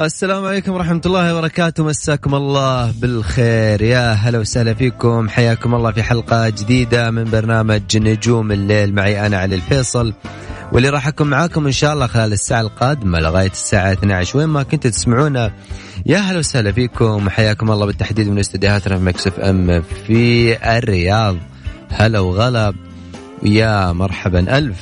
السلام عليكم ورحمة الله وبركاته. مساكم الله بالخير. يا هلا وسهلا فيكم. حياكم الله في حلقة جديدة من برنامج نجوم الليل. معي أنا علي الفيصل واللي راح أكون معاكم إن شاء الله خلال الساعة القادمة لغاية الساعة 12 وين ما كنتوا تسمعونا يا هلا وسهلا فيكم. حياكم الله بالتحديد من استديوهاتنا في Mix FM في الرياض. هلا وغلا. ويا مرحبا. ألف.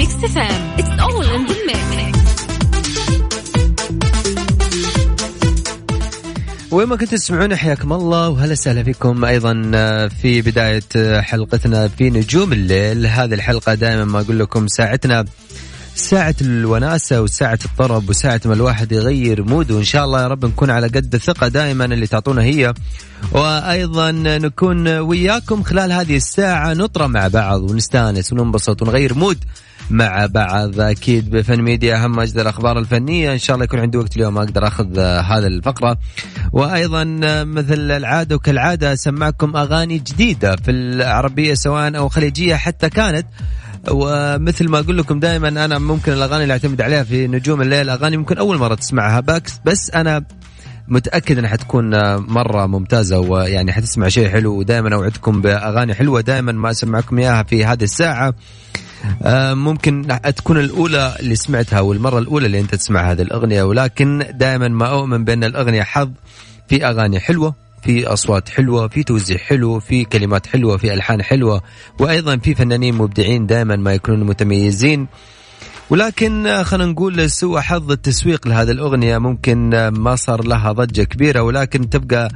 Mix FM it's all in the mix وين ما كنتوا تسمعونا حياكم الله وهلا وسهلا فيكم أيضا آه، في بداية آه، حلقتنا في نجوم الليل. هذه الحلقة دائما ما أقول لكم ساعتنا. ساعة الوناسة وساعة الطرب وساعة ما الواحد يغير mood ه. وإن شاء الله يا رب نكون على قد الثقة دائما اللي تعطونا هي. وأيضا نكون وياكم خلال هذه الساعة نطرب مع بعض ونستأنس وننبسط ونغير mood مع بعض. أكيد بفن ميديا أهم أجدد الاخبار الفنية. إن شاء الله يكون عندي وقت اليوم أقدر أخذ هذا الفقرة. وأيضا مثل العادة وكالعادة اسمعكم أغاني جديدة في العربية سواء أو خليجية حتى كانت. ومثل ما أقول لكم دائما أنا ممكن الأغاني اللي أعتمد عليها في نجوم الليل أغاني ممكن أول مرة تسمعها باكس بس أنا متأكد إنها حتكون مرة ممتازة ويعني حتسمع شيء حلو ودائما أوعدكم بأغاني حلوة دائما ما اسمعكم إياها في هذه الساعة. آه، ممكن تكون الأولى اللي سمعتها والمرة الأولى اللي أنت تسمع هذه الأغنية ولكن دائما ما أؤمن بأن الأغنية حظ في أغاني حلوة. في أصوات حلوة في توزيع حلو في كلمات حلوة في ألحان حلوة وأيضا في فنانين مبدعين دائما ما يكونون متميزين. ولكن خلينا نقول سوء حظ التسويق لهذه الأغنية ممكن ما صار لها ضجة كبيرة ولكن تبقى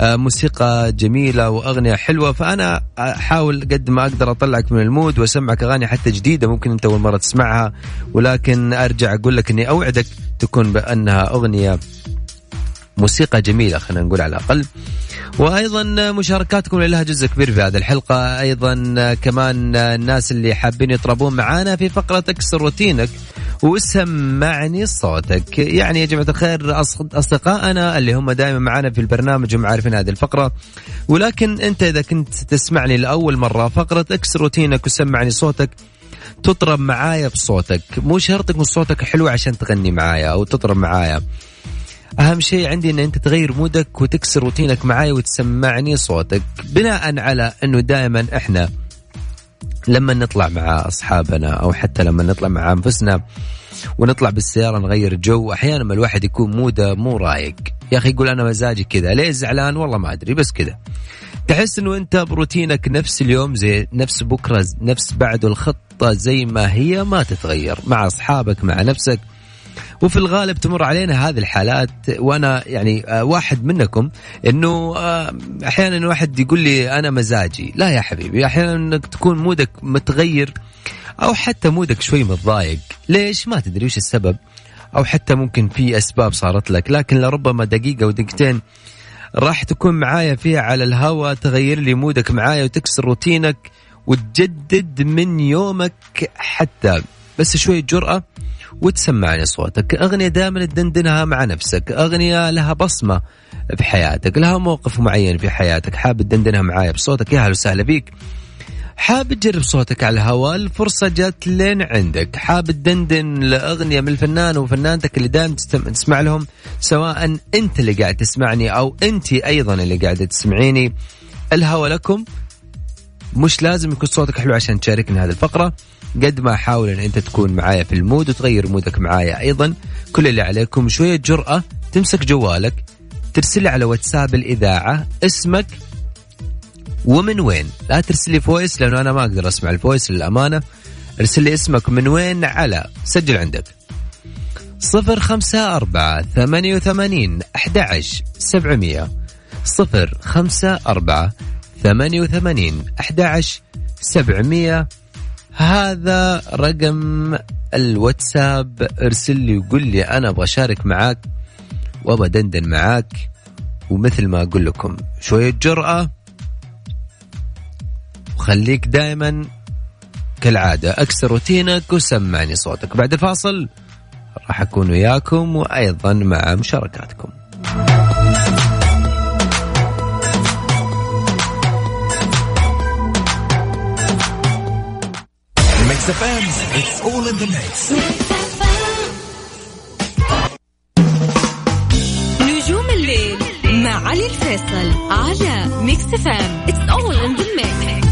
موسيقى جميلة وأغنية حلوة. فأنا أحاول قد ما أقدر أطلعك من المود وأسمعك أغاني حتى جديدة ممكن أنت أول مرة تسمعها. ولكن أرجع أقول لك أني أوعدك تكون بأنها أغنية موسيقى جميلة خلينا نقول على الأقل. وأيضا مشاركاتكم لها جزء كبير في هذه الحلقة. أيضا كمان الناس اللي حابين يطربون معانا في فقره اكسر روتينك وسمعني صوتك. يعني يا جماعة الخير أصدقائنا اللي هم دائما معنا في البرنامج هم عارفين هذه الفقرة. ولكن أنت إذا كنت تسمعني لأول مرة فقره اكسر روتينك وسمعني صوتك تطرب معايا بصوتك. مو شرط يكون صوتك حلو عشان تغني معايا أو تطرب معايا. أهم شيء عندي إن أنت تغير mood ك وتكسر روتينك معاي وتسمعني صوتك بناء على إنه دائما إحنا لما نطلع مع أصحابنا أو حتى لما نطلع مع أنفسنا ونطلع بالسيارة نغير جو أحيانا ما الواحد يكون mood ه مو رايق. يا أخي يقول أنا مزاجي كذا ليه زعلان؟ والله ما أدري بس كذا. تحس إنه أنت بروتينك نفس اليوم زي نفس بكرة نفس بعده الخطة زي ما هي ما تتغير. مع أصحابك مع نفسك. وفي الغالب تمر علينا هذه الحالات وأنا يعني آه، واحد منكم إنه آه، أحيانا الواحد يقول لي أنا مزاجي. لا يا حبيبي أحيانا إنك تكون مودك متغير أو حتى مودك شوي متضايق. ليش؟ ما تدري وش السبب أو حتى ممكن في أسباب صارت لك. لكن لربما دقيقة ودقيقتين راح تكون معايا فيها على الهواء تغير لي مودك معايا وتكسر روتينك وتجدد من يومك حتى. بس شوية جرأة وتسمعني صوتك. أغنية دائما تدندنها مع نفسك. أغنية لها بصمة في حياتك لها موقف معين في حياتك. حاب تدندنها معايا بصوتك يا هلا وسهلا فيك حاب تجرب صوتك على الهواء الفرصة جت لين عندك. حاب تدندن لأغنية من الفنان وفنانتك اللي دائما تسمع لهم سواء أنت اللي قاعد تسمعني أو أنت أيضا اللي قاعدة تسمعيني. الهوى لكم. مش لازم يكون صوتك حلو عشان تشاركني هذه الفقرة. قد ما حاول أن أنت تكون معايا في ال mood وتغير mood ك معايا أيضا كل اللي عليكم شوية جرأة تمسك جوالك ترسل على واتساب الإذاعة اسمك ومن وين. لا ترسل لي voice لأنه أنا ما أقدر أسمع ال voice للأمانة. ارسل لي اسمك من وين على سجل عندك. صفر خمسة أربعة ثمانية وثمانين أحد سبعمية صفر خمسة أربعة ثمانية وثمانين أحد سبعمية هذا رقم الواتساب ارسل لي وقول لي أنا أبغى أشارك معاك وأبغى دندن معاك ومثل ما أقول لكم شوية جرأة وخليك دائما كالعادة أكسر روتينك وسمعني صوتك. بعد الفاصل راح أكون وياكم وأيضا مع مشاركاتكم. Mix FM, it's all in the mix. نجوم الليل مع علي الفيصل على Mix FM it's all in the mix.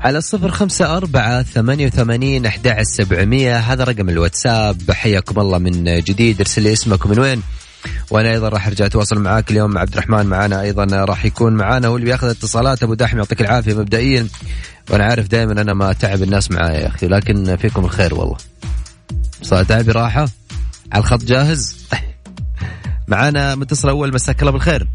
على الصفر خمسة أربعة ثمانية وثمانين أحد سبعمية. هذا رقم الواتساب. حياكم الله من جديد. ارسل لي اسمك ومن وين؟ وأنا أيضا راح أرجع أتواصل معاك اليوم عبد الرحمن. معانا أيضا راح يكون معانا هو اللي بيأخذ اتصالات. أبو داحم يعطيك العافية مبدئيا. وأنا عارف دائما أنا ما تعب الناس معايا يا أخي لكن فيكم الخير والله. صار تعبي راحة؟ على الخط جاهز؟ معانا متصل أول مساك الله بالخير.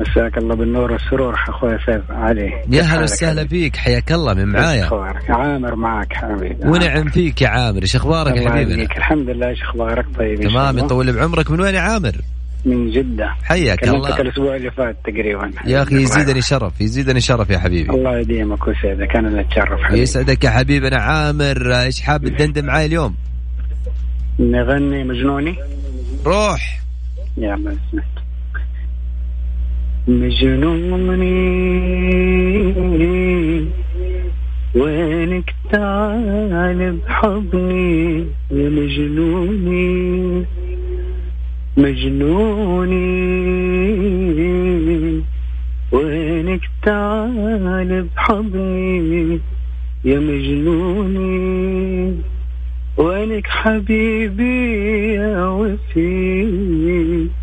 مساك الله بالنور والسرور أخوي فيصل علي. يا هلا وسهلا فيك حياك الله من معايا. عامر معك حبيبي. ونعم فيك يا عامر إيش أخبارك يا حبيبي؟ الحمد لله إيش أخبارك؟ طيب تمام يطول بعمرك من وين يا عامر؟ من جدة. حياك الله. الأسبوع اللي فات تقريبا. يا أخي يزيدني شرف يزيدني شرف يا حبيبي. الله يديمك ويسعدك أنا اللي أتشرف حبيبي. يسعدك يا حبيبنا عامر إيش حاب تدندن معي اليوم؟ نغني مجنوني؟ روح. يلا اسمع مجنوني. وينك تعال بحضني يا مجنوني؟ مجنوني. وينك تعال بحضني يا مجنوني؟ وينك حبيبي يا وفي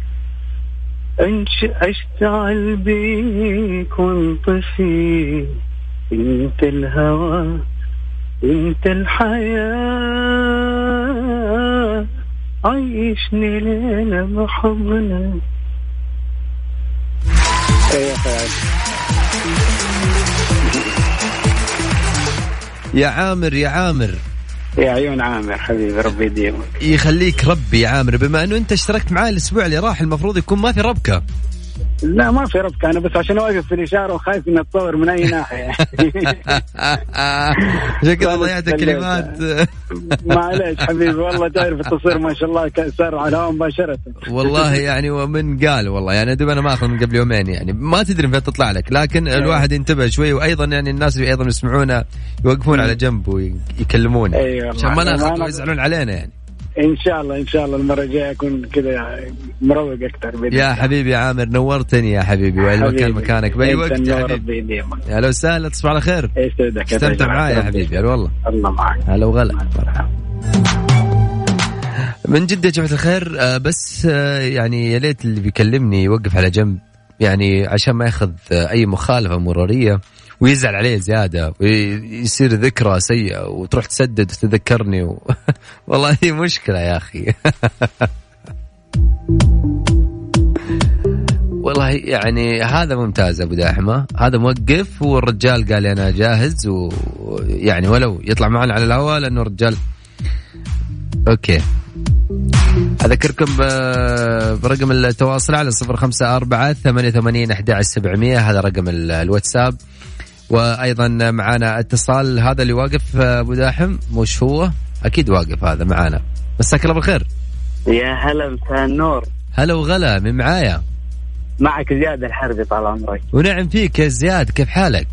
اشتعل بيك وانطفي انت الهوى انت الحياة. عيشني ليلة بحضنك يا عامر يا عامر. يا عيون عامر حبيبي ربي يديمك. يخليك ربي يا عامر بما أنه أنت اشتركت معي الأسبوع اللي راح المفروض يكون ما في ربكة. لا ما في ربكة أنا بس عشان أوقف في الإشارة وخايف إني أتصور من أي ناحية. شكرا ضيعت الكلمات معليش حبيبي والله تعرف التصوير ما شاء الله صار على الهواء مباشرة. والله يعني ومن قال والله يعني دوب أنا ماخذ من قبل يومين يعني. ما تدري فين تطلع لك لكن أيوه. الواحد ينتبه شوي وأيضا يعني الناس اللي أيضا يسمعونا يوقفون على جنب ويكلمون أيوة عشان ما ناخذ. ويزعلون علينا يعني. إن شاء الله إن شاء الله المرة الجاية أكون كذا مروق أكثر يا حبيبي عامر نورتني يا حبيبي واي مكان مكانك بأي وقت يا حبيبي يا أهلا وسهلا تصبح على خير. يسعدك استمتع معايا يا حبيبي هلا والله. الله معك هلا وغلا. من جد يا جماعة الخير آه، بس آه، يعني يا ليت اللي بيكلمني يوقف على جنب يعني عشان ما ياخذ آه، أي مخالفة مرورية. ويزعل عليه زيادة ويصير ذكرى سيئة وتروح تسدد وتذكرني و... والله هي مشكلة يا أخي. والله يعني هذا ممتاز أبو داحمة. هذا موقف والرجال قال أنا جاهز ويعني ولو يطلع معنا على الهواء لأنه الرجال أوكي. أذكركم برقم التواصل على صفر خمسة أربعة ثمانية ثمانين أحد سبعمية هذا رقم الواتساب. وأيضا معانا اتصال. هذا اللي واقف أبو داحم مش هو؟ أكيد واقف هذا معانا. مساك الله بالخير. يا هلا مساء النور. هلا وغلا من معايا؟ معك زياد الحربي طال عمرك. ونعم فيك يا زياد كيف حالك؟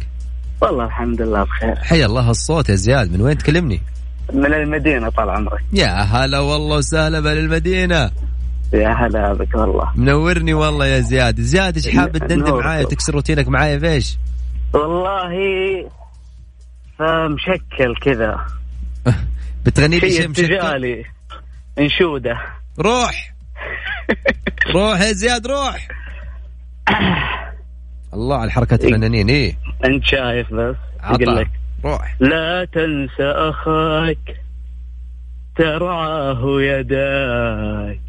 والله الحمد لله بخير. حيا الله الصوت يا زياد من وين تكلمني؟ من المدينة طال عمرك. يا هلا والله وسهلا بالمدينة. يا هلا بك والله. منورني والله يا زياد. زياد إيش حاب تدندن. معايا وتكسر روتينك معايا فيش والله فمشكل كذا. بتغني لي شيء مشكل؟ انشودة. روح. روح يا زياد روح. الله على حركة الفنانين إيه. انت شايف بس؟ عطا. لك روح. لا تنسى أخاك ترعاه يداك.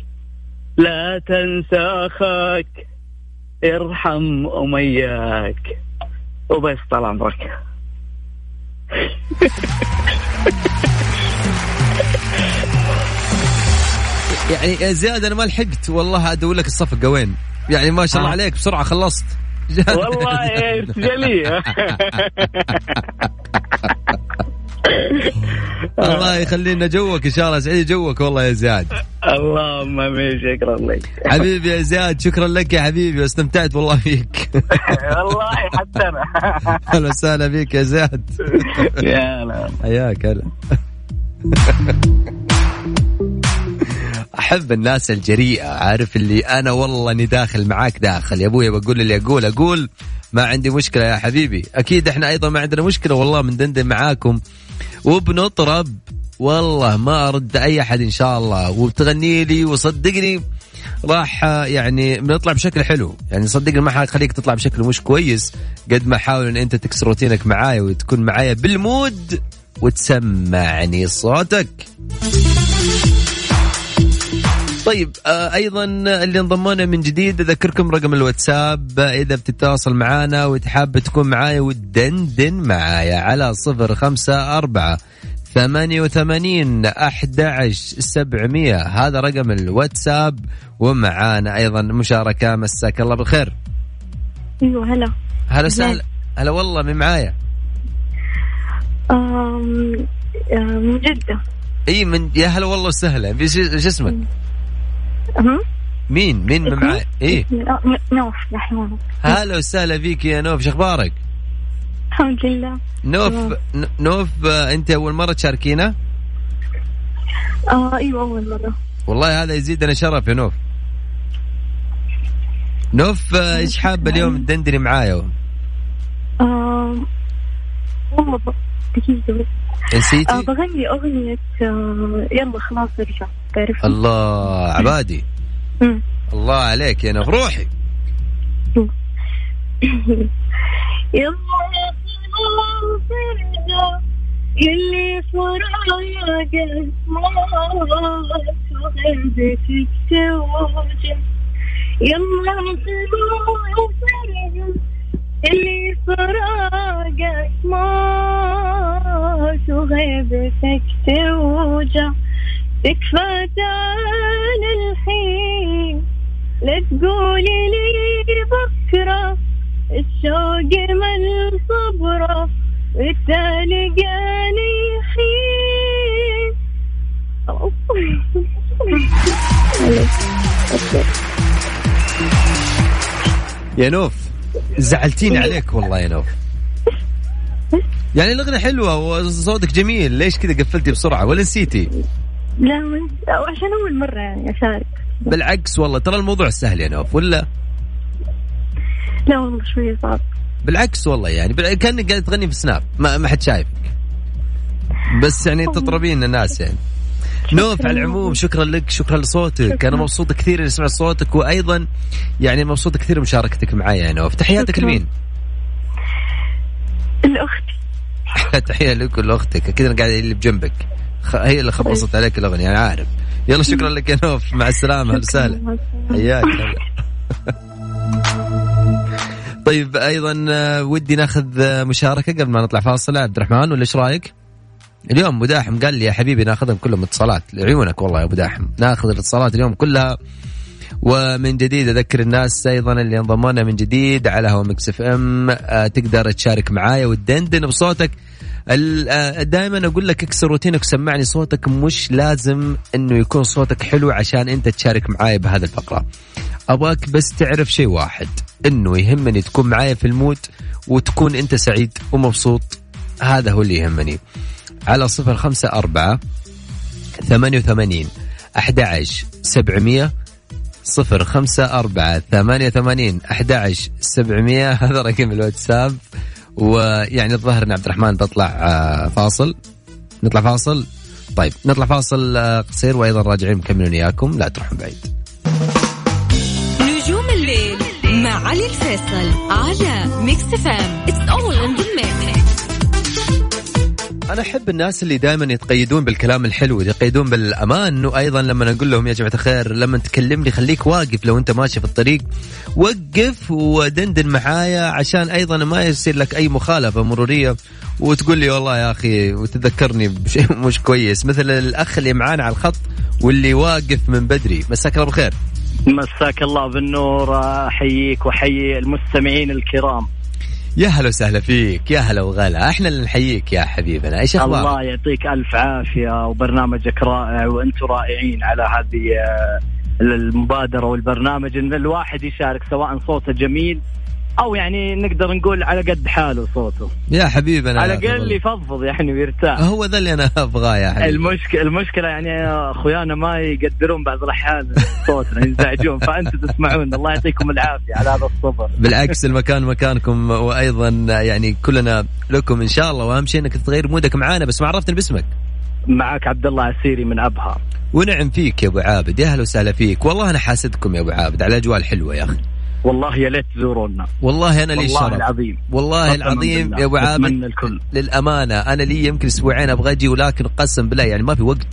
لا تنسى أخاك ارحم أمياك. وبس طال عمرك يعني يا زياد أنا ما لحقت. والله أدور لك الصفقة وين؟ يعني ما شاء الله آه. عليك بسرعة خلصت. والله ارتجاليه الله يخلينا جوك إن شاء الله. سعيد جوك والله يا زياد. اللهم آمين شكرا لك. حبيبي يا زياد شكرا لك يا حبيبي واستمتعت والله فيك. والله حتى أنا. أهلا وسهلا فيك يا زياد. يا لا حياك هلا. أحب الناس الجريئة عارف اللي أنا والله إني داخل معاك داخل. يا أبوي بقول اللي أقول أقول ما عندي مشكلة يا حبيبي. أكيد إحنا أيضا ما عندنا مشكلة والله بندندن معاكم. وبنطرب والله ما أرد أي أحد إن شاء الله. وبتغني لي وصدقني راح يعني بنطلع بشكل حلو. يعني صدقني ما حخليك تطلع بشكل مش كويس قد ما احاول إن أنت تكسر روتينك معايا وتكون معايا بال mood وتسمعني صوتك. طيب آه، أيضا اللي انضمونا من جديد أذكركم رقم الواتساب إذا بتتواصل معنا وتحاب تكون معايا وتدندن معايا على صفر خمسة أربعة ثمانية وثمانين أحد سبعمية. هذا رقم الواتساب ومعانا أيضا مشاركة. مساك الله بالخير. أيوه هلا. هلا وسهلا. هلا والله من معايا؟ من جدة. إي من يا هلا والله وسهلا. شو اسمك. مين؟ مين معايا إيه. آه، نوف دحين هلا وسهلا فيك يا نوف شو أخبارك؟ الحمد لله. نوف نوف آه، أنت أول مرة تشاركينا؟ آه إيوه أول مرة. والله هذا يزيدنا شرف يا نوف. نوف آه، إيش حابه اليوم تدندني معايا؟ والله دقيقة بس آه نسيتي بغني أغنية آه يلا خلاص ارجع تعرف الله عبادي. الله عليك يا نوف روحي. يلا خلاص ارجع يلي فراقك ما غيبتك توجع يلا خلاص ارجع اللي فراقك ما غيبتك توجع تكفى تعال الحين لا تقولي لي بكرة. الشوق من صبرة. والتالقاني حين. يا نوف زعلتيني عليك والله يا نوف يعني الأغنية حلوة وصوتك جميل. ليش كذا قفلتي بسرعة؟ ولا نسيتي؟ لا من... عشان أول مرة يعني أشارك. بالعكس والله ترى الموضوع سهل يا نوف ولا؟ لا والله شوية صعب. بالعكس والله يعني كأنك قاعد تغني في سناب ما, ما حد شايفك. بس يعني تطربين الناس يعني. نوف على العموم شكرا لك شكرا لصوتك. شكراً. أنا مبسوط كثير إني سمعت صوتك وأيضا يعني مبسوط كثير بمشاركتك معي يا نوف. تحياتك. لمين؟ الأخت تحية لك ولأختك. أكيد أنا قاعد اللي بجنبك هي اللي خبصت عليك الأغنية أنا عارف. يلا شكرا لك يا نوف. مع السلامة. أهلا وسهلا. حياك طيب أيضا آه، ودي ناخذ آه، مشاركة قبل ما نطلع فاصل. عبد الرحمن ولا إيش رأيك؟ اليوم أبو داحم قال لي يا حبيبي ناخذهم كلهم اتصالات. لعيونك والله يا أبو داحم. ناخذ الاتصالات اليوم كلها ومن جديد أذكر الناس أيضا اللي انضمونا من جديد على هوا Mix FM. آه، تقدر تشارك معايا وتدندن بصوتك. دائما أقول لك اكسر روتينك وسمعني صوتك. مش لازم إنه يكون صوتك حلو عشان أنت تشارك معاي بهذه الفقرة. أبغاك بس تعرف شيء واحد إنه يهمني تكون معايا في المود وتكون أنت سعيد ومبسوط. هذا هو اللي يهمني. على صفر خمسة أربعة ثمانية وثمانين أحد عشر سبعمية صفر خمسة أربعة ثمانية ثمانين أحد سبعمية. هذا رقم الواتساب. ويعني الظاهر إن عبد الرحمن بطلع آه، فاصل. نطلع فاصل؟ طيب نطلع فاصل آه، قصير وأيضا راجعين مكملين اياكم لا تروحون بعيد. نجوم الليل مع علي الفيصل على Mix FM it's all in the أنا أحب الناس اللي دائما يتقيدون بالكلام الحلو يتقيدون بالأمان انه أيضا لما أقول لهم يا جماعة الخير لما تكلمني خليك واقف لو أنت ماشي في الطريق. وقف ودندن معايا عشان أيضا ما يصير لك أي مخالفة مرورية وتقول لي والله يا أخي وتذكرني بشيء مش كويس. مثل الأخ اللي معانا على الخط واللي واقف من بدري. مساك الله بالخير مساك الله بالنور أحييك وأحيي المستمعين الكرام. يا هلا وسهلا فيك يا هلا وغلا. إحنا اللي نحييك يا حبيبنا. إيش أخبارك؟ الله يعطيك ألف عافية وبرنامجك رائع وأنتم رائعين على هذه آه، المبادرة والبرنامج إن الواحد يشارك سواء صوته جميل أو يعني نقدر نقول على قد حاله صوته. يا حبيبنا على الاقل يفضفض يعني ويرتاح هو ذا اللي أنا أبغاه يا حبيبي. المشكلة المشكلة يعني أخويانا ما يقدرون بعض الأحيان صوتنا ينزعجون فأنتم تسمعون. الله يعطيكم العافية على هذا الصبر. بالعكس المكان مكانكم وأيضا يعني كلنا لكم إن شاء الله. وأهم شيء إنك تغير مودك معانا. بس ما عرفتني باسمك معك عبد الله عسيري من أبها. ونعم فيك يا أبو عابد. يا أهلا وسهلا فيك. والله أنا حاسدكم يا أبو عابد. على الاجواء الحلوة يا أخي. والله يا ليت تزورونا والله أنا لي والله العظيم. والله العظيم يا أبو عابد الكل. للأمانة أنا لي يمكن أسبوعين أبغى أجي ولكن قسم بالله يعني ما في وقت.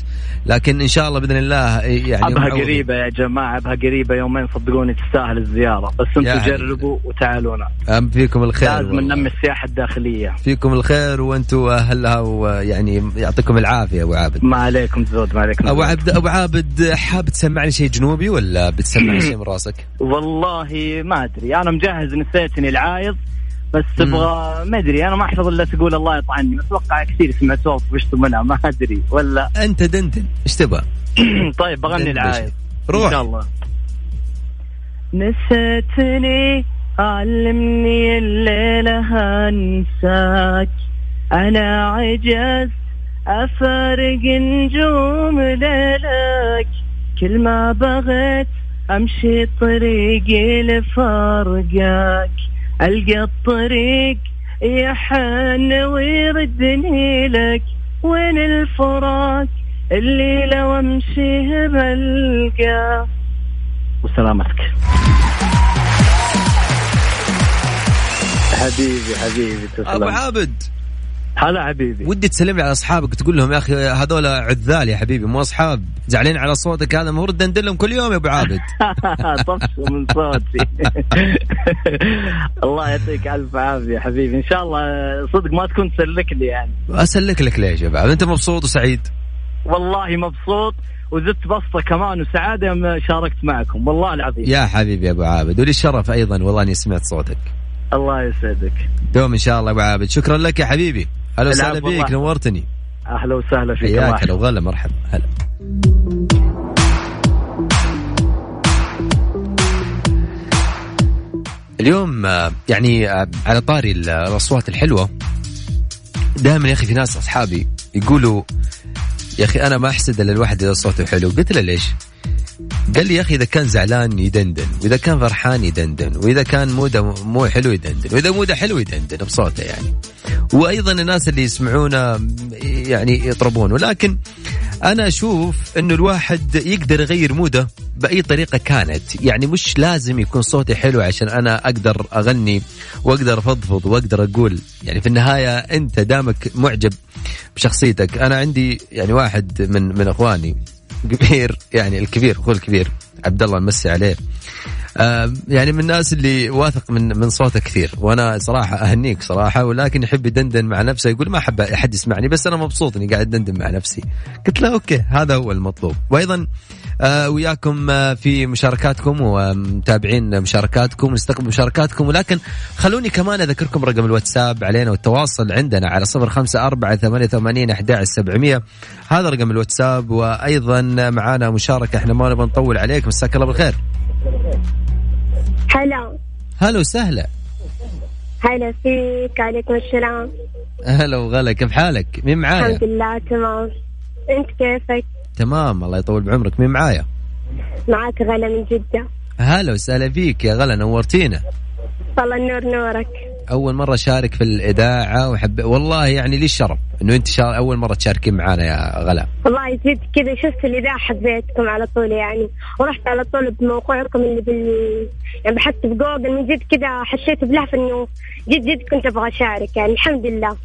لكن إن شاء الله بإذن الله يعني أبها قريبة يا جماعة أبها قريبة يومين صدقوني تستاهل الزيارة. بس أنتم جربوا وتعالونا أم فيكم الخير لازم ننمي السياحة الداخلية. فيكم الخير وأنتم أهلها ويعني يعطيكم العافية أبو عابد. ما عليكم زود ما عليكم أبو عبد أبو عابد حاب تسمعني شيء جنوبي ولا بتسمعني شيء من راسك؟ والله ما أدري. أنا مجهز نسيتني العايض بس تبغى ما أدري. أنا ما أحفظ إلا تقول الله يطعني. أتوقع كثير سمعت صوت وشتم منها ما أدري. ولا؟ أنت دندن. إيش تبغى؟ طيب بغني العايض روح. إن شاء الله. نسيتني علمني الليلة انساك أنا عجزت أفارق نجوم ليلك. كل ما بغيت أمشي طريقي لفرقك ألقى الطريق يحن ويردني لك. وين الفراق اللي لو امشيه بلقى؟ وسلامتك. حبيبي حبيبي تسلم. أبو عابد. هلا حبيبي. ودي تسلم لي على أصحابك تقول لهم يا أخي هذول عذال يا حبيبي مو أصحاب زعلين على صوتك هذا المفروض تدندن لهم كل يوم يا أبو عابد. طفشوا من صوتي. الله يعطيك ألف عافية حبيبي إن شاء الله صدق ما تكون تسلك لي يعني. أسلك لك ليش يا بعد أنت مبسوط وسعيد؟ والله مبسوط وزدت بسطة كمان وسعادة يوم شاركت معكم والله العظيم. يا حبيبي يا أبو عابد ولي الشرف أيضا والله أني سمعت صوتك. الله يسعدك. دوم إن شاء الله أبو عابد شكرا لك يا حبيبي. أهلا وسهلا فيك نورتني. أهلا وسهلا فيك حياك هلا وغلا مرحبا. هلا. اليوم آه، يعني آه، على طاري الأصوات الحلوة دائما يا أخي في ناس أصحابي يقولوا يا أخي أنا ما أحسد إلا الواحد إذا صوته حلو. قلت له ليش؟ قال لي يا أخي إذا كان زعلان يدندن وإذا كان فرحان يدندن وإذا كان موده مو حلو يدندن وإذا موده حلو يدندن بصوته يعني. وأيضا الناس اللي يسمعونا يعني يطربون. ولكن أنا أشوف إنه الواحد يقدر يغير موده بأي طريقة كانت. يعني مش لازم يكون صوتي حلو عشان أنا أقدر أغني وأقدر أفضفض وأقدر أقول. يعني في النهاية أنت دامك معجب بشخصيتك. أنا عندي يعني واحد من من إخواني كبير يعني الكبير اخوه الكبير عبد الله نمسي عليه. آه يعني من الناس اللي واثق من من صوته كثير وأنا صراحة أهنيك صراحة ولكن يحب يدندن مع نفسه يقول ما أحب أحد يسمعني بس أنا مبسوط إني قاعد دندن مع نفسي. قلت له أوكي هذا هو المطلوب. وأيضا وياكم آه في مشاركاتكم ومتابعين مشاركاتكم ونستقبل مشاركاتكم. ولكن خلوني كمان أذكركم رقم الواتساب علينا والتواصل عندنا على صفر خمسة أربعة ثمانية ثمانين أحد سبعمية. هذا رقم الواتساب وأيضا معانا مشاركة. إحنا ما نبغى نطول عليك. مساك الله بالخير. هلا. هلا وسهلا. هلا فيك. عليكم السلام. هلا وغلا. كيف حالك؟ مين معايا؟ الحمد لله تمام. أنت كيفك؟ تمام الله يطول بعمرك. مين معايا؟ معك غلا من جدة. هلا وسهلا فيك يا غلا نورتينا. والله النور نورك. أول مرة اشارك في الإذاعة وحب والله يعني لي الشرف إنه أنت شار... أول مرة تشاركين معنا يا غلا. والله جد كذا شفت الإذاعة حبيتكم على طول يعني ورحت على طول بموقعكم اللي بال يعني بحثت بجوجل من جد كذا حسيت بلهفة إنه جد جد كنت أبغى أشارك يعني الحمد لله.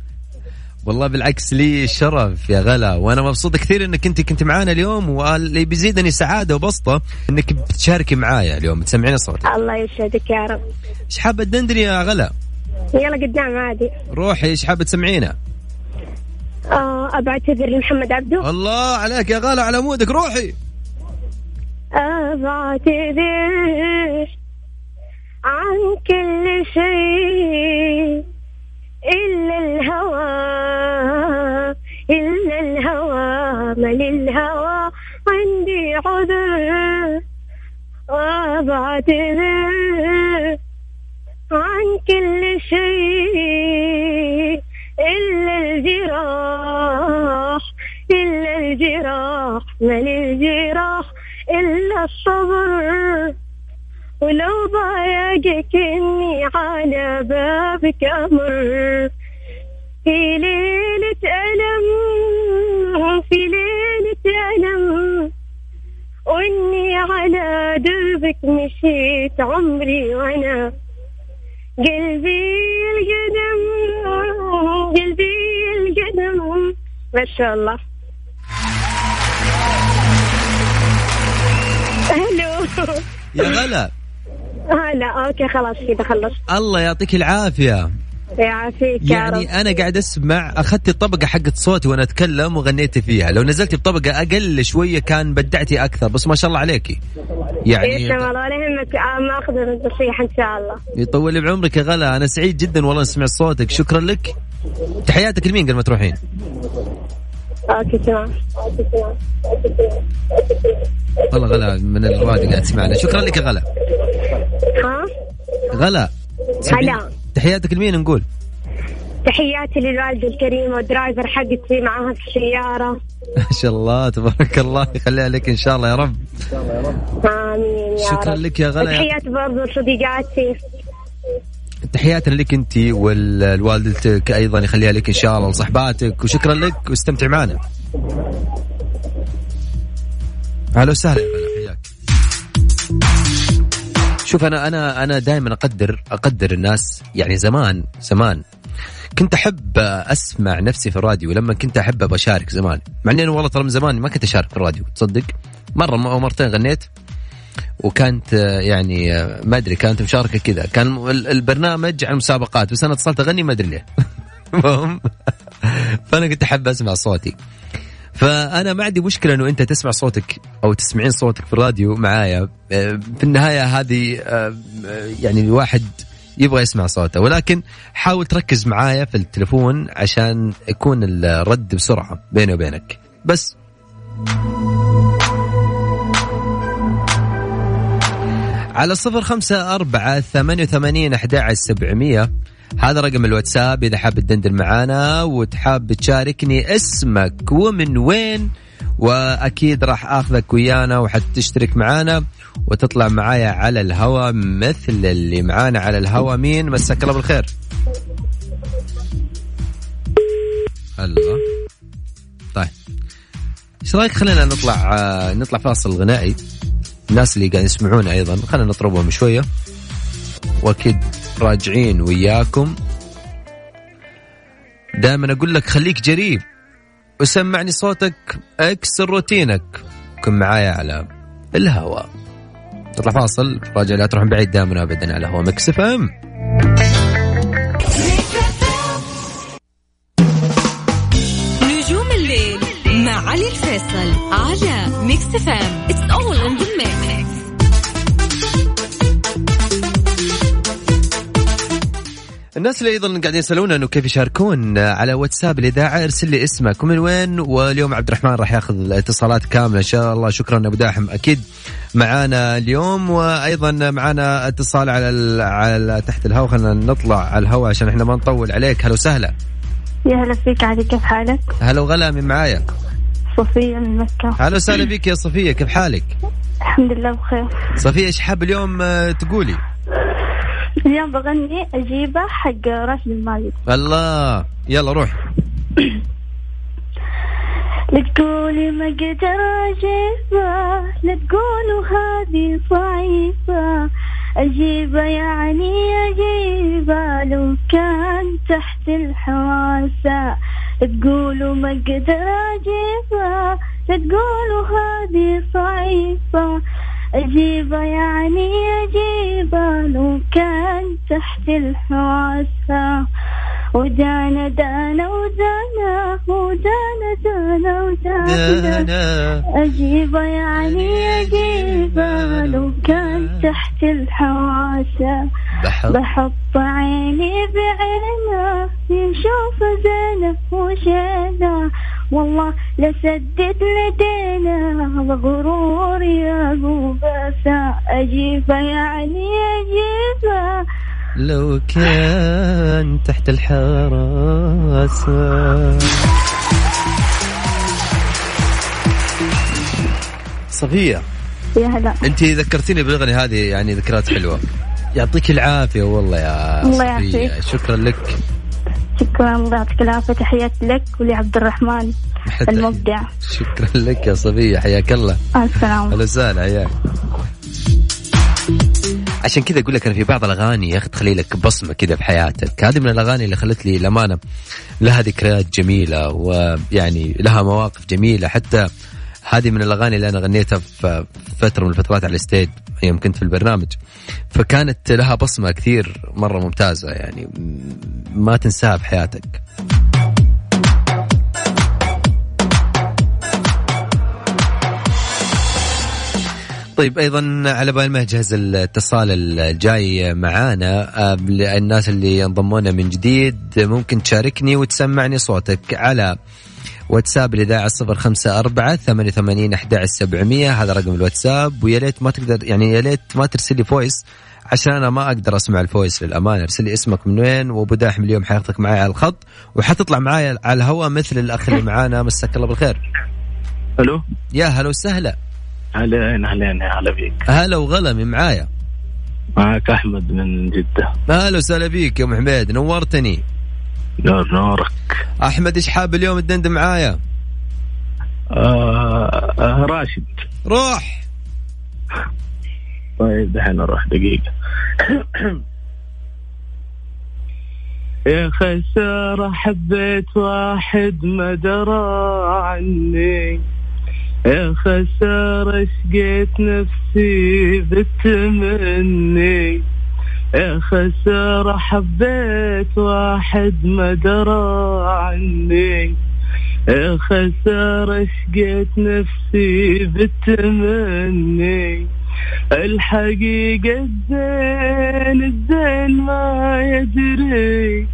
والله بالعكس لي الشرف يا غلا. وأنا مبسوط كثير إنك أنت كنت معانا اليوم واللي بيزيدني سعادة وبسطة إنك بتشاركي معايا اليوم تسمعين صوتك الله يسعدك يا رب. إيش حابة تدندني يا غلا؟ يلا قدام عادي. روحي إيش حابة تسمعينا آه ابى اعتذر لمحمد عبده. الله عليك يا غلا على مودك روحي. ابى اعتذر عن كل شيء. إلا الهوى إلا الهوى ما للهوى عندي عذر وبعتذر عن كل شيء إلا الجراح إلا الجراح ما للجراح إلا الصبر. ولو ضايقك إني على بابك أمر. في ليلة ألم في ليلة ألم وإني على دربك مشيت عمري وأنا. قلبي القدم قلبي القدم. ما شاء الله. ألو يا غلا هلا أوكي خلاص كذا خلصت. الله يعطيك العافية. يعافيك يا رب. يعني أنا قاعد أسمع أخذت الطبقة حقت صوتي وأنا أتكلم وغنيت فيها. لو نزلت بطبقة أقل شوية كان بدعتي أكثر بس ما شاء الله عليكي. يعني يسلم الله ولا يهمك آه، ما أخذ النصيحة إن شاء الله. يطول بعمرك يا غلا. أنا سعيد جدا والله نسمع صوتك. شكرا لك. تحياتك لمين قبل ما تروحين؟ والله غلا من الراديو قاعد تسمعنا. شكرا لك يا غلا. ها؟ غلا هلا. تحياتك لمين نقول؟ تحياتي للوالدة الكريمة والدرايفر حقتي معاها في السيارة. ما شاء الله تبارك الله. يخليها لك إن شاء الله يا رب. آمين يا شكرا رب. لك يا غلا. تحياتي برضو لصديقاتي. تحياتنا لك انت والوالدتك أيضا يخليها لك إن شاء الله وصحباتك وشكرا لك واستمتع معنا. أهلا وسهلا. حياك. شوف أنا أنا أنا دائما أقدر أقدر الناس يعني زمان زمان كنت أحب أسمع نفسي في الراديو لما كنت أحب أبغى أشارك زمان. مع إني أنا والله ترى من زمان ما كنت أشارك في الراديو تصدق؟ مرة أو مرتين غنيت. وكانت آه، يعني آه، ما أدري كانت مشاركة كذا. كان ال- البرنامج عن مسابقات بس أنا اتصلت أغني ما أدري ليه. فأنا كنت أحب أسمع صوتي. فأنا ما عندي مشكلة إنه أنت تسمع صوتك أو تسمعين صوتك في الراديو معايا. آه، في النهاية هذه يعني الواحد يبغى يسمع صوته. ولكن حاول تركز معايا في التليفون عشان يكون الرد بسرعة بيني وبينك. بس. على صفر خمسة أربعة ثمانية وثمانين أحد سبعمية. هذا رقم الواتساب إذا حاب تدندن معانا وتحاب تشاركني اسمك ومن وين وأكيد راح آخذك ويانا وحتشترك معانا وتطلع معايا على الهوا مثل اللي معانا على الهوا. مين؟ مساك الله بالخير. هلا طيب. إيش رأيك خلينا نطلع آه، نطلع فاصل غنائي. الناس اللي قاعد يسمعونا أيضا. خلينا نطربهم شوية. وأكيد راجعين وياكم. دائما أقول لك خليك جريء وسمعني صوتك اكسر روتينك. كن معايا على الهواء. نطلع فاصل. راجع لا تروح بعيد دائما ابدا على Mix FM. نجوم الليل مع علي الفيصل على Mix FM it's الناس اللي أيضا قاعدين يسألونا إنه كيف يشاركون على واتساب الإذاعة ارسل لي اسمك. ومن وين؟ واليوم عبد الرحمن راح ياخذ الاتصالات كاملة إن شاء الله. شكرا أبو داحم. أكيد معانا اليوم وأيضا معانا اتصال على على تحت الهواء. خلينا نطلع على الهواء عشان إحنا ما نطول عليك. هلا وسهلا. يا هلا فيك علي كيف حالك؟ هلا وغلا من معايا؟ صفية من مكة. هلا وسهلا بك يا صفية. كيف حالك؟ الحمد لله بخير. صفية إيش حاب اليوم تقولي؟ اليوم بغني أجيبة حق راشد الماجد الله. يلا روح. لا تقولي ما قدر أجيبه لا تقولوا هذه صعيبة. أجيبة يعني أجيبة لو كان تحت الحواسة. تقولوا ما قدر أجيبه لا تقولوا هذه صعيبة. أجيبة يعني أجيبة لو كان تحت الحواسة ودانا دانا ودانا ودانا دانا ودانا. أجيبة يعني أجيبة لو كان تحت الحواسة بحط عيني بعينه يشوف زينة وشينة والله لسدد لدينا الغرور يا باسا أجيبه يعني أجيبه لو كان تحت الحراسة. صفية يا هلا. انت ذكرتيني بالأغنية هذه يعني ذكريات حلوة. يعطيك العافية والله يا الله صفية. يعافيك. شكرا لك. شكرا. الله يعطيك العافية. تحياتي لك ولعبد الرحمن المبدع. شكرا لك يا صفية حياك الله. السلام أهلا وسهلا. حياك. عشان كذا أقول لك أنا في بعض الأغاني يا أخي تخلي لك بصمة كذا في حياتك. هذه من الأغاني اللي خلت لي الامانه لها ذكريات جميلة ويعني لها مواقف جميلة. حتى هذه من الأغاني اللي أنا غنيتها في فترة من الفترات على الستيج يوم كنت في البرنامج. فكانت لها بصمة كثير مرة ممتازة يعني ما تنساها في حياتك طيب أيضا على بال ما يجهز الاتصال الجاي معانا آه، الناس اللي ينضمون من جديد ممكن تشاركني وتسمعني صوتك على واتساب الإذاعة صفر خمسة أربعة ثمانية وثمانين أحد سبعمية. هذا رقم الواتساب. ويا ليت ما تقدر يعني يا ليت ما ترسل لي voice عشان أنا ما أقدر أسمع ال voice للأمانة. ارسل لي اسمك من وين وأبو داحم اليوم حياخذك معي على الخط. وحتطلع معي على الهواء مثل الأخ اللي معانا. مساك الله بالخير. ألو؟ يا هلا وسهلا. أهلين يا هلا بيك. هلا وغلا من معايا. معك أحمد من جدة. أهلا وسهلا فيك يا أبو حميد. نورتني. نور نورك أحمد إيش حاب اليوم تدندن معايا؟ آه آه راشد. روح. طيب دحين نروح دقيقة. يا خسارة حبيت واحد ما درى عني. يا خسارة شقيت نفسي بالتمني خسارة حبيت واحد ما درى عني. يا خسارة شقيت نفسي بالتمني الحقيقة الزين الزين ما يدري.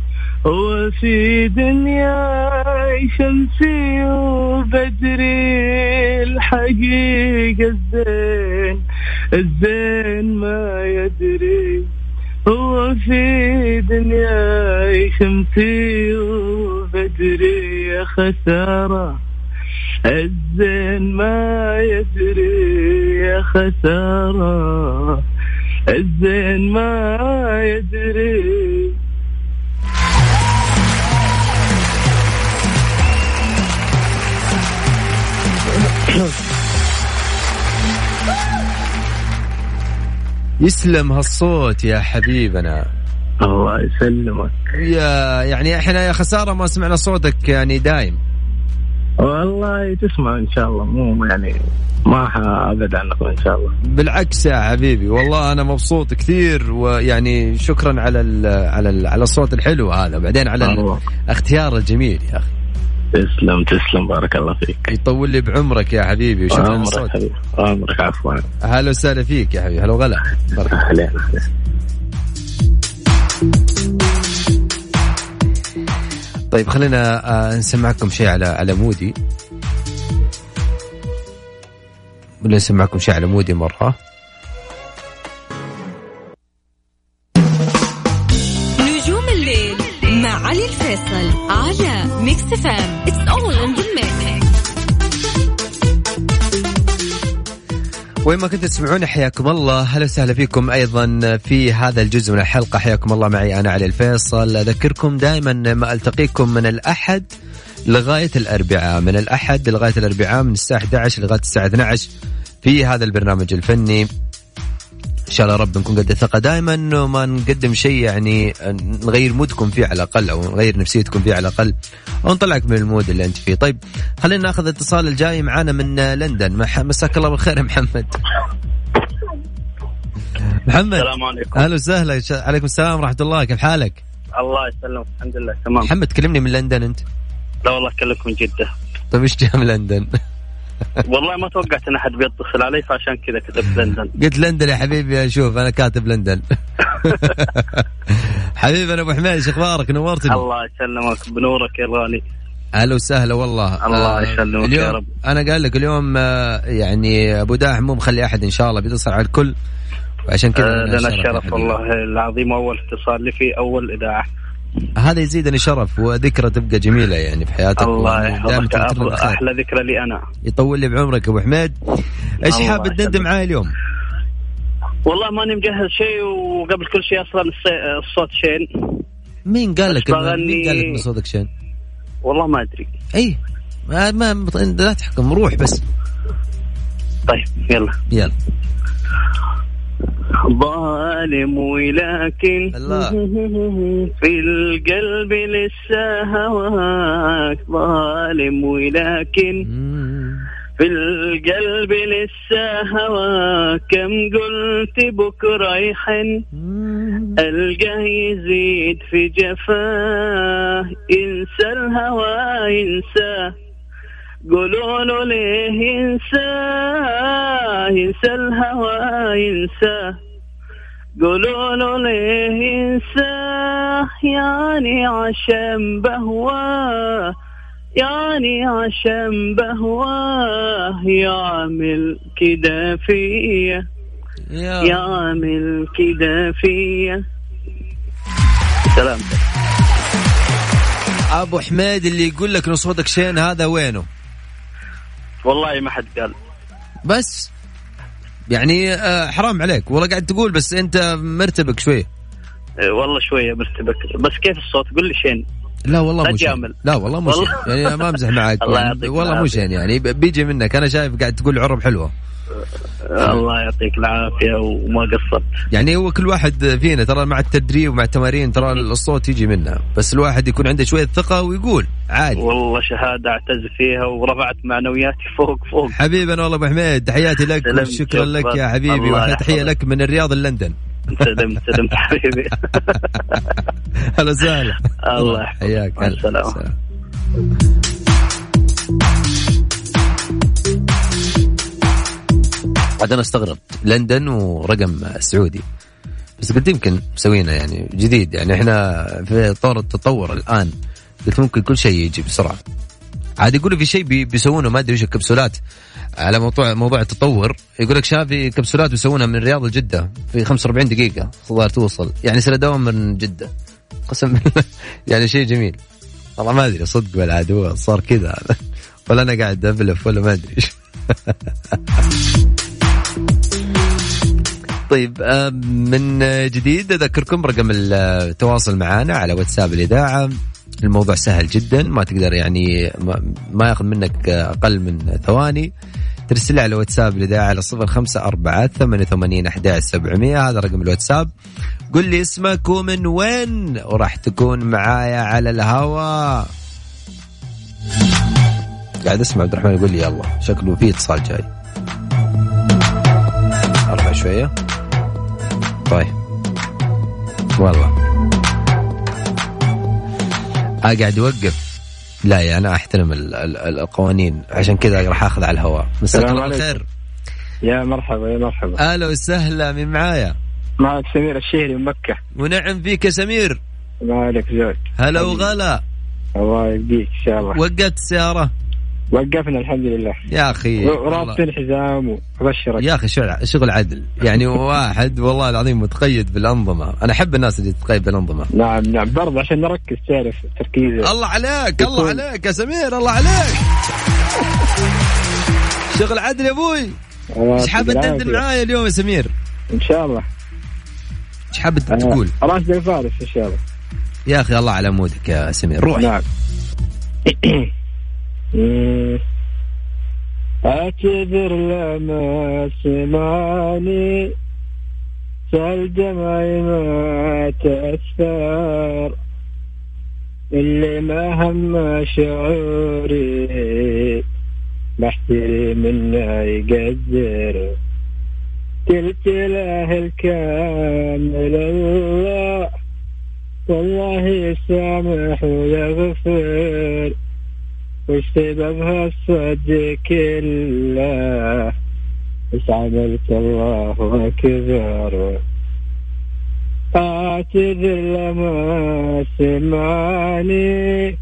هو في دنيا شمسي وبدري. الحقيقة الزين الزين ما يدري. هو في دنيا شمسي وبدري يا خسارة. الزين ما يدري يا خسارة. الزين ما يدري يسلم هالصوت يا حبيبنا. الله يسلمك. يا يعني إحنا يا خسارة ما سمعنا صوتك يعني دايم. والله تسمع إن شاء الله مو يعني ما أبعد عنكم إن شاء الله. بالعكس يا حبيبي والله أنا مبسوط كثير ويعني شكرا على ال على ال على الصوت الحلو هذا. وبعدين على الله. الاختيار الجميل يا أخي. تسلم تسلم بارك الله فيك. يطول لي بعمرك يا حبيبي وشكرا عمرك حبيبي. عمرك عفوا. هلا وسهلا فيك يا حبيبي هلا وغلا. أهلين. طيب خلينا آه، نسمعكم شيء على على مودي. ولا نسمعكم شيء على مودي مرة؟ وين ما كنتوا تسمعون حياكم الله. هلا وسهلا فيكم أيضا في هذا الجزء من الحلقة. حياكم الله معي أنا علي الفيصل. أذكركم دائما ما ألتقيكم من الأحد لغاية الأربعاء. من الأحد لغاية الأربعاء من الساعة 11 لغاية الساعة 12 في هذا البرنامج الفني. إن شاء الله رب نكون قد الثقة. دائما وما نقدم شيء يعني نغير مودكم فيه على الأقل أو نغير نفسيتكم فيه على الأقل أو نطلعك من المود اللي أنت فيه. طيب خلينا ناخذ الاتصال الجاي معانا من لندن. مساك الله بالخير يا محمد. محمد. السلام عليكم. أهلا وسهلا. عليكم السلام ورحمة الله. كيف حالك؟ الله يسلمك. الحمد لله تمام. محمد كلمني من لندن أنت. لا والله اكلمك من جدة. طيب إيش جاء من لندن؟ والله ما توقعت إن أحد بيتصل علي فعشان كذا كتبت لندن. قلت لندن يا حبيبي أشوف أنا كاتب لندن. حبيبي أنا أبو حميد شو أخبارك؟ نورتني. الله يسلمك بنورك يا غالي. أهلا وسهلا والله. الله يسلمك يا رب. أنا قال لك اليوم آه، يعني أبو داح مو مخلي أحد إن شاء الله بيتصل على الكل. وعشان كذا آه، لنا الشرف. والله العظيم أول اتصال لي في أول إذاعة. هذا يزيدني شرف وذكرى تبقى جميلة يعني في حياتك الله يحفظك. أحلى ذكرى لي أنا. يطول لي بعمرك أبو حميد. إيش الله حاب تدندن. معاي اليوم؟ والله ماني مجهز شيء وقبل كل شيء أصلا الصي- الصوت شين. مين قال لك مين قال لك ان صوتك شين؟ والله ما أدري. اي ما, ما لا تحكم روح بس. طيب يلا. يلا. ظالم ولكن الله. في القلب لسه هواك ظالم ولكن. في القلب لسه هواك كم قلت بكرة يحن. ألقاه يزيد في جفاه ينسى الهوى ينساه قولوا له ليه ينساه ينسى الهوى ينساه قولوا له ليه ينساه يعني عشان بهواه يعني عشان بهواه يعمل كده فيا يا. يعمل كده فيا. سلامتك أبو حميد اللي يقول لك ان صوتك شين هذا وينه؟ والله ما حد قال. بس يعني آه، حرام عليك. والله قاعد تقول بس انت مرتبك شوي. إيه، والله شوية مرتبك. بس كيف الصوت؟ قول لي شين. لا والله مو شين. لا والله مو شين. يعني ما أمزح معك. والله مو. شين يعني. بيجي منك. أنا شايف قاعد تقول عرب حلوة. الله يعطيك العافية وما قصرت يعني هو كل واحد فينا ترى مع التدريب ومع التمارين ترى الصوت يجي منها بس الواحد يكون عنده شوية ثقة ويقول عادي والله شهادة أعتز فيها ورفعت معنوياتي فوق فوق حبيبنا والله أبو حميد تحياتي لك وشكرا لك يا. حبيبي واحلى تحية. لك من الرياض لندن سلمت سلمت حبيبي هلا وسهلا الله يحفظك. حياك هلا. عاد أنا استغربت. لندن ورقم سعودي. بس قلت يمكن مسوينا يعني جديد. يعني إحنا في طور التطور الآن. قلت ممكن كل شيء يجي بسرعة. عاد يقولوا في شيء بي- بيسوونه ما أدري وش الكبسولات. على موضوع موضوع التطور. يقول لك شافي كبسولات بيسوونها من الرياض لجدة. في 45 دقيقة. الظاهر توصل. يعني سنة دوام من جدة. قسم بالله. يعني شيء جميل. والله ما أدري صدق ولا هو صار كذا. ولا أنا قاعد أبلف ولا ما أدري. طيب من جديد أذكركم رقم التواصل معنا على واتساب الإذاعة. الموضوع سهل جدا ما تقدر يعني ما, ياخذ منك أقل من ثواني. ترسل على واتساب الإذاعة على صفر خمسة أربعة ثمانية وثمانين أحد سبعمية هذا رقم الواتساب. قل لي اسمك ومن وين؟ وراح تكون معايا على الهواء قاعد أسمع عبد الرحمن يقول لي يلا شكله في اتصال جاي. ارفع شوية. طيب. والله. قاعد يوقف. لا يا أنا أحترم ال- ال- ال- القوانين. عشان كذا راح آخذ على الهواء. مساك الله. بالخير يا مرحبا يا مرحبا. أهلا وسهلا من معايا؟ معك سمير الشهري من مكة. ونعم فيك يا سمير. ما عليك زود هلا وغلا. الله يبقيك إن شاء الله. وقفت السيارة؟ وقفنا الحمد لله. يا أخي ورابطين حزام وأبشرك. يا أخي شغل شغل عدل؟ يعني واحد والله العظيم متقيد بالأنظمة. أنا أحب الناس اللي تتقيد بالأنظمة. نعم نعم. برضه عشان نركز تعرف تركيز الله عليك الله عليك يا سمير الله عليك. شغل عدل يا أبوي؟ إيش حاب تدندن معايا اليوم يا سمير؟ إن شاء الله. إيش حاب تقول؟ راشد الفارس إن شاء الله. يا أخي الله على مودك يا سمير. روح. نعم. اعتذر لما سمعني سال دمعي ما تأثر. اللي ما هم شعوري بحتري منه يقدر. قلت له الكامل الله والله يسامح ويغفر. وش سببها الصدق كله. بس عملت الله أكبر أعتذر لما سمعني.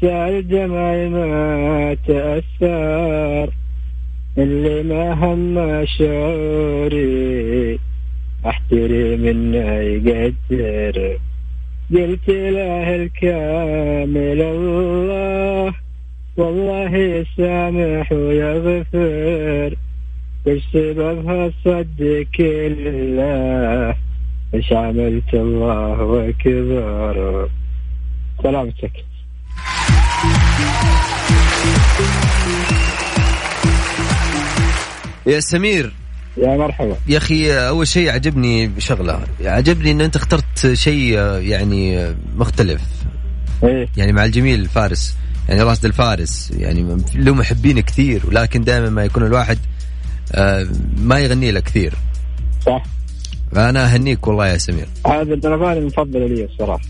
سأل دمعي ما تأثر. اللي ما هم شعوري. احتري منه يقدر قلت له الكامل الله. والله يسامح ويغفر. وش سببها صدق الله إيش عملت الله اكبر سلامتك يا سمير. يا مرحبا. يا أخي أول شيء عجبني بشغله عجبني إن أنت اخترت شيء يعني مختلف. إيه. يعني مع الجميل الفارس يعني راشد الفارس يعني له محبين كثير ولكن دائما ما يكون الواحد آه، ما يغني له كثير. صح. فأنا أهنيك والله يا سمير. هذا الاغاني المفضله لي الصراحة.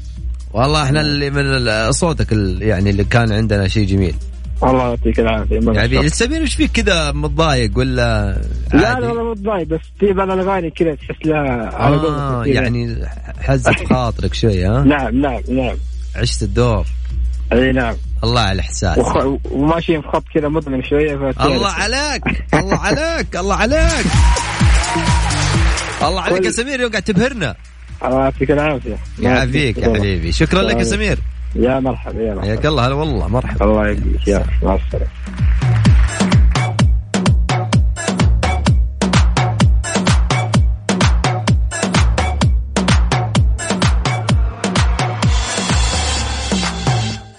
والله إحنا اللي من صوتك يعني اللي كان عندنا شيء جميل. الله يعطيك العافية. يعني سمير إيش فيك كذا متضايق ولا لا لا والله متضايق بس في بعض الأغاني كذا تحس لها على آه يعني حزت خاطرك شوي ها؟ نعم نعم نعم. عشت الدور. إي نعم. الله على الاحساس وخ... وماشيين في خط كذا مظلم شوية الله عليك الله عليك الله عليك. الله عليك يا سمير يوم قاعد تبهرنا. الله يعطيك العافية. يعافيك يا حبيبي. شكرا لك يا سمير. يا مرحبا يا مرحبا. حياك الله هلا والله مرحبا. الله يبقيك يا مع السلامة.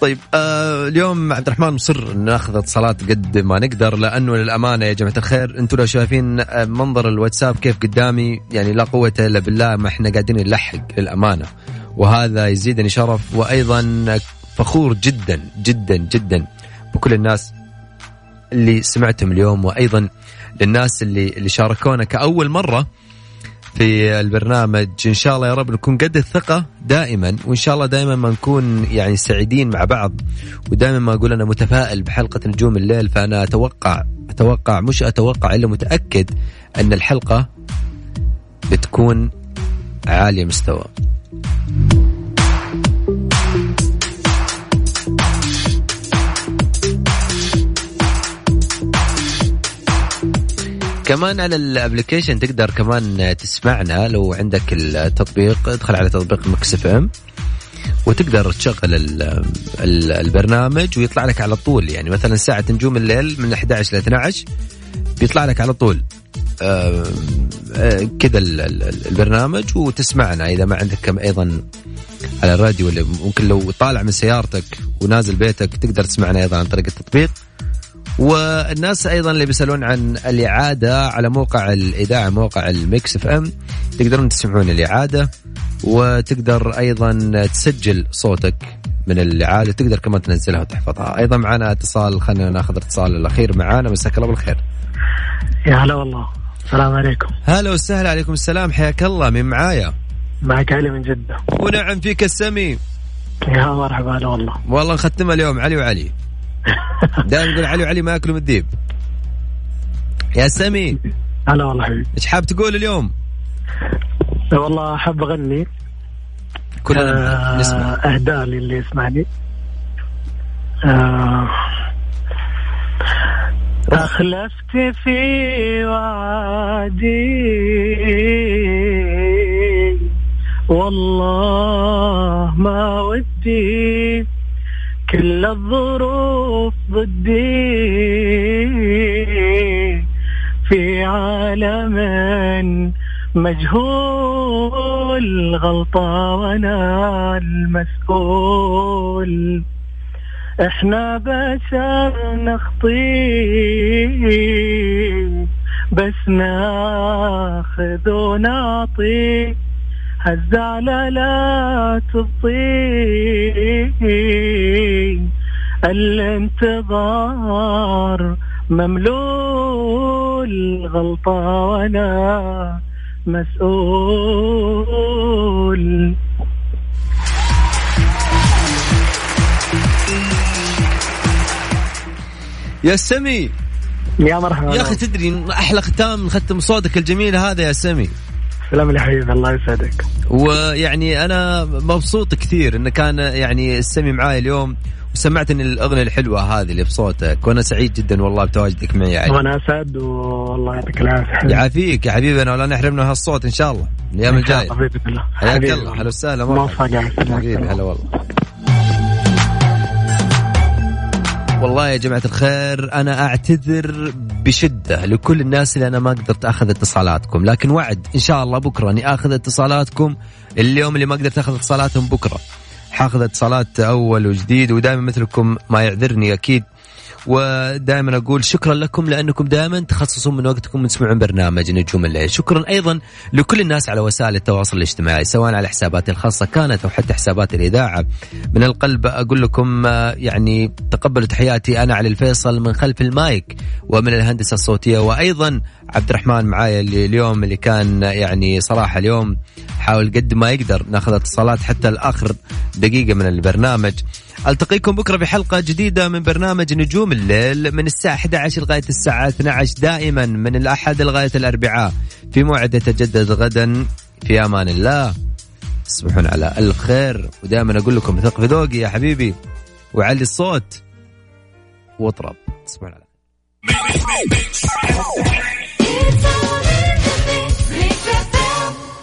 طيب آه اليوم عبد الرحمن مصر ناخذ اتصالات قد ما نقدر لأنه للأمانة يا جماعة الخير أنتم لو شايفين آه، منظر الواتساب كيف قدامي يعني لا قوة إلا بالله ما إحنا قاعدين نلحق للأمانة. وهذا يزيدني شرف وأيضا فخور جدا جدا جدا بكل الناس اللي سمعتهم اليوم وأيضا للناس اللي اللي شاركونا كأول مرة. في البرنامج. إن شاء الله يا رب نكون قد الثقة دائما وإن شاء الله دائما ما نكون يعني سعيدين مع بعض. ودائما ما أقول أنا متفائل بحلقة نجوم الليل فأنا أتوقع أتوقع مش أتوقع إلا متأكد أن الحلقة بتكون عالية مستوى. كمان على ال application تقدر كمان تسمعنا لو عندك التطبيق ادخل على تطبيق Mix FM وتقدر تشغل ال ال البرنامج ويطلع لك على طول. يعني مثلا ساعة نجوم الليل من 11 ل 12 بيطلع لك على طول. آه كذا البرنامج وتسمعنا إذا ما عندك كم أيضا على الراديو ولا ممكن لو طالع من سيارتك ونازل بيتك تقدر تسمعنا أيضا عن طريق التطبيق. والناس أيضا اللي بيسألون عن الإعادة على موقع الإذاعة موقع ال Mix FM. تقدرون تسمعون الإعادة وتقدر أيضا تسجل صوتك من الإعادة تقدر كمان تنزلها وتحفظها. أيضا معنا اتصال خلينا ناخذ الاتصال الأخير معانا. مساك الله بالخير. يا هلا والله. السلام عليكم. هلا وسهلا عليكم السلام. حياك الله من معايا؟ معك علي من جدة. ونعم فيك السمي. يا مرحبا هلا والله. والله نختمها اليوم علي وعلي. دائما نقول علي وعلي ما ياكلوا من الديب يا سمي هلا والله حبيبي. إيش حاب تقول اليوم؟ والله أحب أغني. كلنا آه نسمع. اهداء للي يسمعني. آه أخلفت في وعدي والله ما ودي كل الظروف ضدي. في عالم مجهول غلطة وأنا المسؤول. إحنا بشر نخطي بس ناخذ ونعطي. هالزعلة لا تبطي الانتظار مملول غلطة وأنا مسؤول. يا سمي. يا مرحبا. يا أخي تدري أحلى ختام ختم صوتك الجميل هذا يا سمي. سلام يا حبيبي الله يسعدك. ويعني أنا مبسوط كثير انه كان يعني السمي معاي اليوم وسمعتني الأغنية الحلوة هذه اللي بصوتك وأنا سعيد جدا والله بتواجدك معي يعني. وأنا أسعد والله يعطيك العافية يعافيك يا حبيبنا ولا نحرمنا هالصوت إن شاء الله الأيام الجاية. حبيبي بالله حياك الله هلا وسهلا موفق حبيبي هلا والله. والله يا جماعة الخير أنا أعتذر بشدة لكل الناس اللي أنا ما قدرت أخذ اتصالاتكم. لكن وعد إن شاء الله بكرة أني أخذ اتصالاتكم. اليوم اللي ما قدرت أخذ اتصالاتهم بكرة. حاخذ اتصالات أول وجديد ودائما مثلكم ما يعذرني أكيد. ودائما أقول شكرا لكم لأنكم دائما تخصصون من وقتكم من تسمعون برنامج نجوم الليل، شكرا أيضا لكل الناس على وسائل التواصل الاجتماعي سواء على حساباتي الخاصة كانت أو حتى حسابات الإذاعة. من القلب أقول لكم يعني تقبلوا تحياتي أنا علي الفيصل من خلف المايك ومن الهندسة الصوتية وأيضا عبد الرحمن معايا اللي اليوم اللي كان يعني صراحة اليوم حاول قد ما يقدر ناخذ اتصالات حتى الآخر دقيقة من البرنامج. ألتقيكم بكرة بحلقة جديدة من برنامج نجوم الليل من الساعة 11 لغاية الساعة 12 دائما من الأحد لغاية الأربعاء. في موعد يتجدد غدا. في أمان الله. تصبحون على الخير. ودائما أقول لكم ثق في ذوقي يا حبيبي. وعلي الصوت. واطرب. تصبحون على